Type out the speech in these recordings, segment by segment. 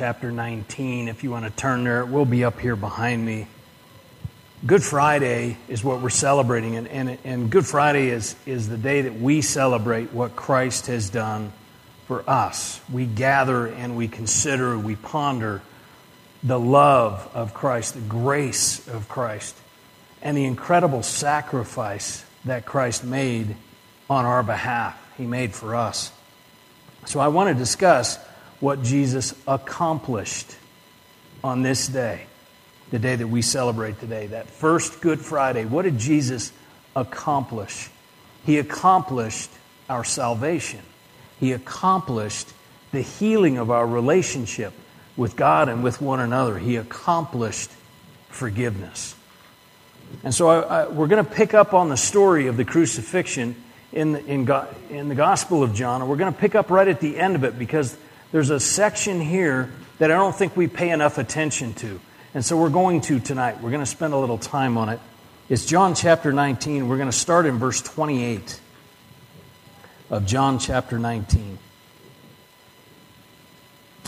chapter 19. If you want to turn there, it will be up here behind me. Good Friday is what we're celebrating, and, and, and Good Friday is, is the day that we celebrate what Christ has done for us. We gather and we consider, we ponder the love of Christ, the grace of Christ, and the incredible sacrifice that Christ made on our behalf. He made for us. So I want to discuss what Jesus accomplished on this day, the day that we celebrate today, that first Good Friday. What did Jesus accomplish? He accomplished our salvation, He accomplished the healing of our relationship with God and with one another. He accomplished forgiveness. And so I, I, we're going to pick up on the story of the crucifixion in the, in, in the Gospel of John, and we're going to pick up right at the end of it because there's a section here that I don't think we pay enough attention to. And so we're going to tonight. We're going to spend a little time on it. It's John chapter 19. We're going to start in verse 28 of John chapter 19.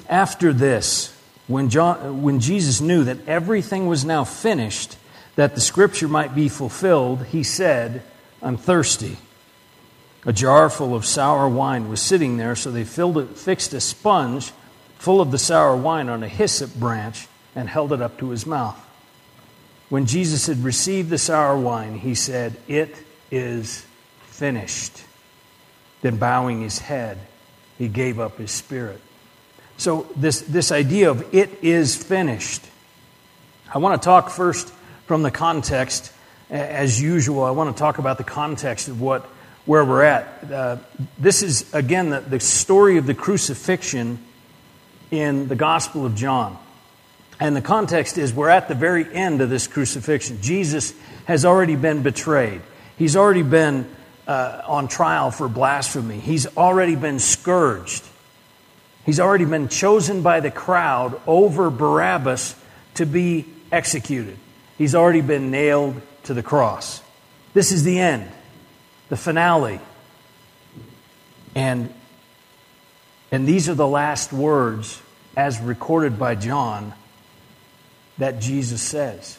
After this, when, John, when Jesus knew that everything was now finished, that the scripture might be fulfilled, he said, I'm thirsty. A jar full of sour wine was sitting there, so they filled it, fixed a sponge full of the sour wine on a hyssop branch and held it up to his mouth. When Jesus had received the sour wine, he said, It is finished. Then, bowing his head, he gave up his spirit. So, this, this idea of it is finished. I want to talk first from the context. As usual, I want to talk about the context of what where we're at. Uh, this is, again, the, the story of the crucifixion in the Gospel of John. And the context is we're at the very end of this crucifixion. Jesus has already been betrayed, he's already been uh, on trial for blasphemy, he's already been scourged, he's already been chosen by the crowd over Barabbas to be executed. He's already been nailed to the cross. This is the end the finale. And, and these are the last words, as recorded by John, that Jesus says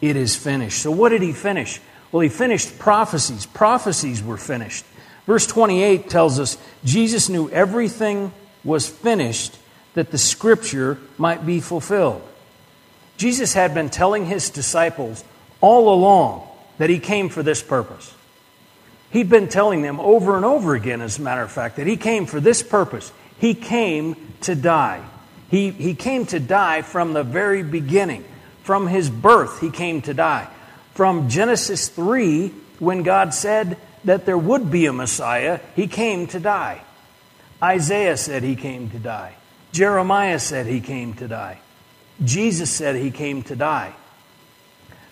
It is finished. So, what did he finish? Well, he finished prophecies. Prophecies were finished. Verse 28 tells us Jesus knew everything was finished that the scripture might be fulfilled. Jesus had been telling his disciples all along that he came for this purpose. He'd been telling them over and over again, as a matter of fact, that he came for this purpose. He came to die. He, he came to die from the very beginning. From his birth, he came to die. From Genesis 3, when God said that there would be a Messiah, he came to die. Isaiah said he came to die. Jeremiah said he came to die. Jesus said he came to die.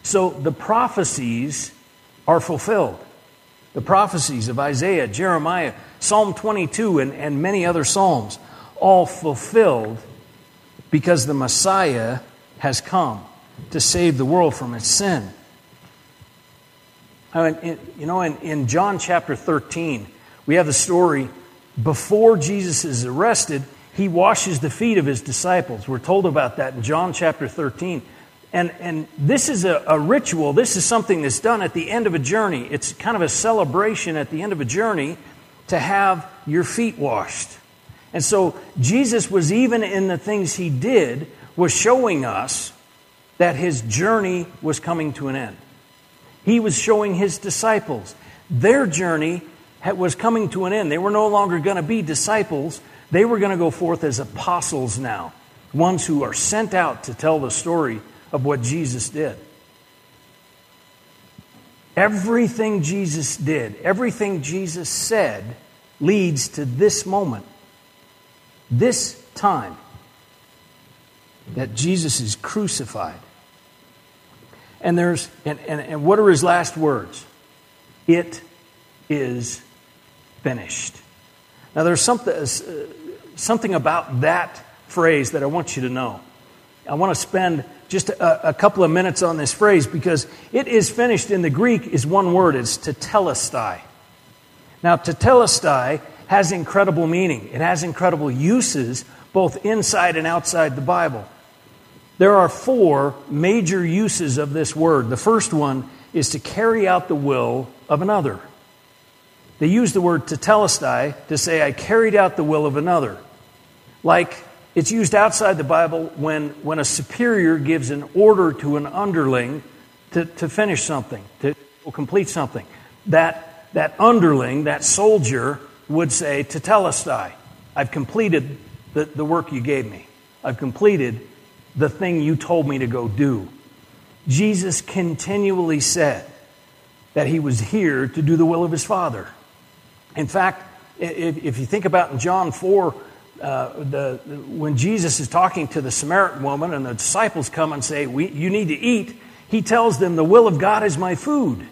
So the prophecies are fulfilled the prophecies of Isaiah, Jeremiah, Psalm 22, and, and many other Psalms, all fulfilled because the Messiah has come to save the world from its sin. I mean, you know, in, in John chapter 13, we have the story before Jesus is arrested, he washes the feet of his disciples. We're told about that in John chapter 13. And, and this is a, a, ritual. This is something that's done at the end of a journey. It's kind of a celebration at the end of a journey to have your feet washed. And so Jesus was even in the things he did, was showing us that his journey was coming to an end. He was showing his disciples their journey was coming to an end. They were no longer going to be disciples, they were going to go forth as apostles now, ones who are sent out to tell the story of what Jesus did. Everything Jesus did, everything Jesus said, leads to this moment, this time that Jesus is crucified. And there's and, and, and what are his last words? It is finished. Now there's something, uh, something about that phrase that I want you to know. I want to spend just a, a, couple of minutes on this phrase because it is finished in the Greek is one word. It's tetelestai. Now, tetelestai has incredible meaning. It has incredible uses, both inside and outside the Bible. There are four major uses of this word. The first one is to carry out the will of another. They use the word tetelestai to say, I carried out the will of another. Like it's used outside the Bible when, when a superior gives an order to an underling to, to finish something, to complete something. That, that underling, that soldier, would say, Tetelestai, I've completed the, the work you gave me. I've completed the thing you told me to go do. Jesus continually said that he was here to do the will of his Father. In fact, if, if you think about in John 4, uh, the, when Jesus is talking to the Samaritan woman and the disciples come and say, You need to eat, he tells them, The will of God is my food.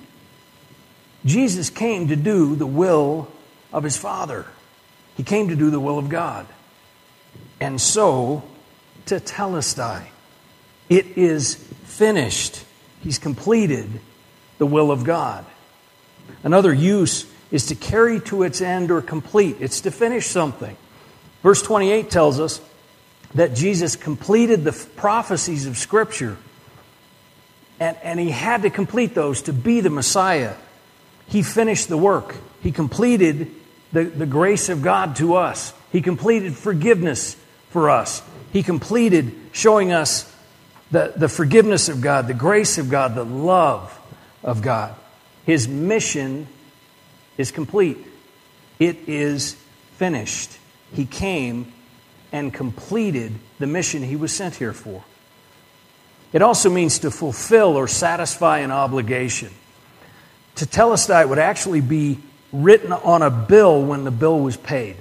Jesus came to do the will of his Father, he came to do the will of God. And so, tetelestai, it is finished. He's completed the will of God. Another use is to carry to its end or complete, it's to finish something. Verse 28 tells us that Jesus completed the prophecies of Scripture, and, and he had to complete those to be the Messiah. He finished the work, he completed the, the grace of God to us, he completed forgiveness for us, he completed showing us the, the forgiveness of God, the grace of God, the love of God. His mission is complete, it is finished. He came and completed the mission he was sent here for. It also means to fulfill or satisfy an obligation. Tetelestai would actually be written on a bill when the bill was paid.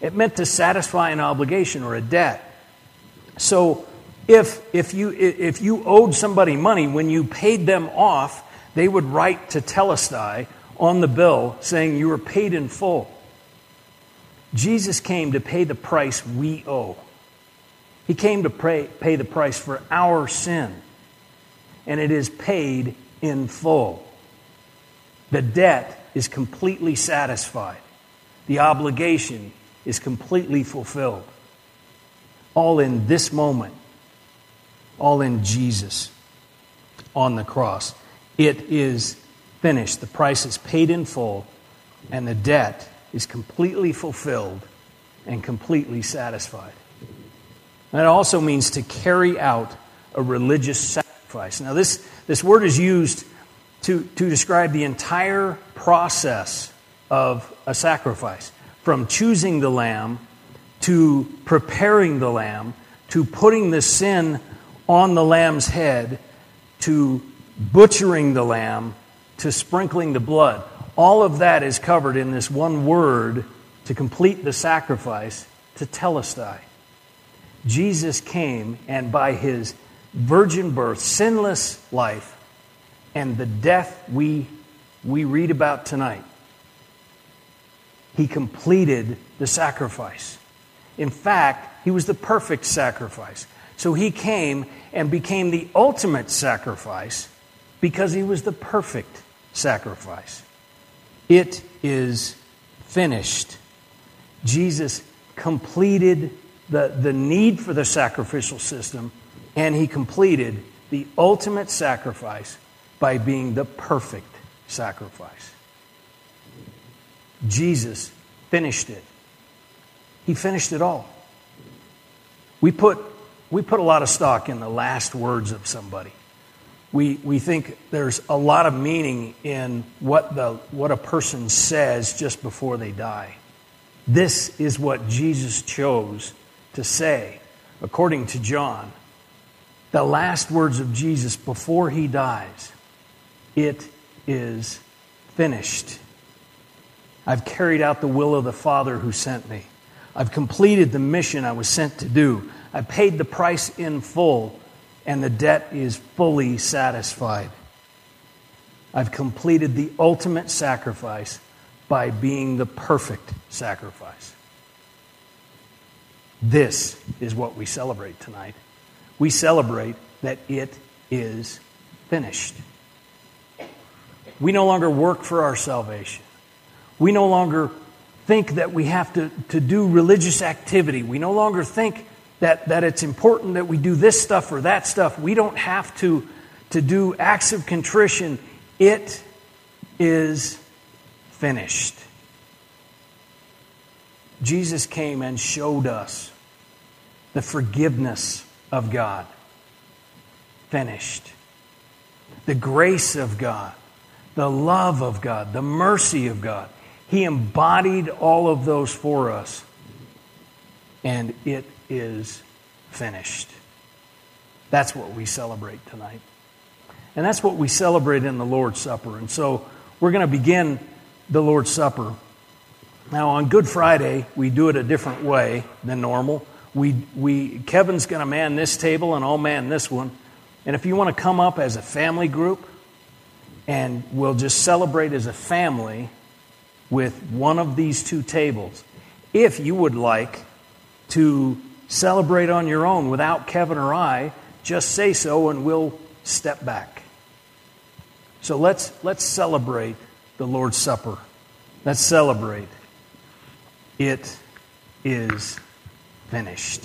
It meant to satisfy an obligation or a debt. So if, if, you, if you owed somebody money, when you paid them off, they would write tetelestai on the bill saying you were paid in full. Jesus came to pay the price we owe. He came to pay, pay the price for our sin, and it is paid in full. The debt is completely satisfied, the obligation is completely fulfilled. All in this moment, all in Jesus on the cross. It is finished. The price is paid in full, and the debt is completely fulfilled and completely satisfied. That also means to carry out a religious sacrifice. Now, this, this word is used to, to describe the entire process of a sacrifice from choosing the lamb to preparing the lamb to putting the sin on the lamb's head to butchering the lamb to sprinkling the blood. All of that is covered in this one word to complete the sacrifice tetelestai. Jesus came and by his virgin birth, sinless life, and the death we, we read about tonight, he completed the sacrifice. In fact, he was the perfect sacrifice. So he came and became the ultimate sacrifice because he was the perfect sacrifice. It is finished. Jesus completed the, the need for the sacrificial system, and he completed the ultimate sacrifice by being the perfect sacrifice. Jesus finished it. He finished it all. We put, we put a lot of stock in the last words of somebody we, we think there's a lot of meaning in what, the, what a person says just before they die. This is what Jesus chose to say, according to John. The last words of Jesus before he dies it is finished. I've carried out the will of the Father who sent me. I've completed the mission I was sent to do. I paid the price in full and the debt is fully satisfied. I've completed the ultimate sacrifice by being the perfect sacrifice. This is what we celebrate tonight. We celebrate that it is finished. We no longer work for our salvation. We no longer think that we have to, to do religious activity. We no longer think that, that it's important that we do this stuff or that stuff. We don't have to, to do acts of contrition. It is finished. Jesus came and showed us the forgiveness of God. Finished. The grace of God, the love of God, the mercy of God. He embodied all of those for us. And it is finished. That's what we celebrate tonight. And that's what we celebrate in the Lord's Supper. And so we're going to begin the Lord's Supper. Now, on Good Friday, we do it a different way than normal. We, we, Kevin's going to man this table, and I'll man this one. And if you want to come up as a family group, and we'll just celebrate as a family with one of these two tables. If you would like to celebrate on your own without Kevin or I, just say so and we'll step back. So let's, let's celebrate the Lord's Supper. Let's celebrate. It is finished.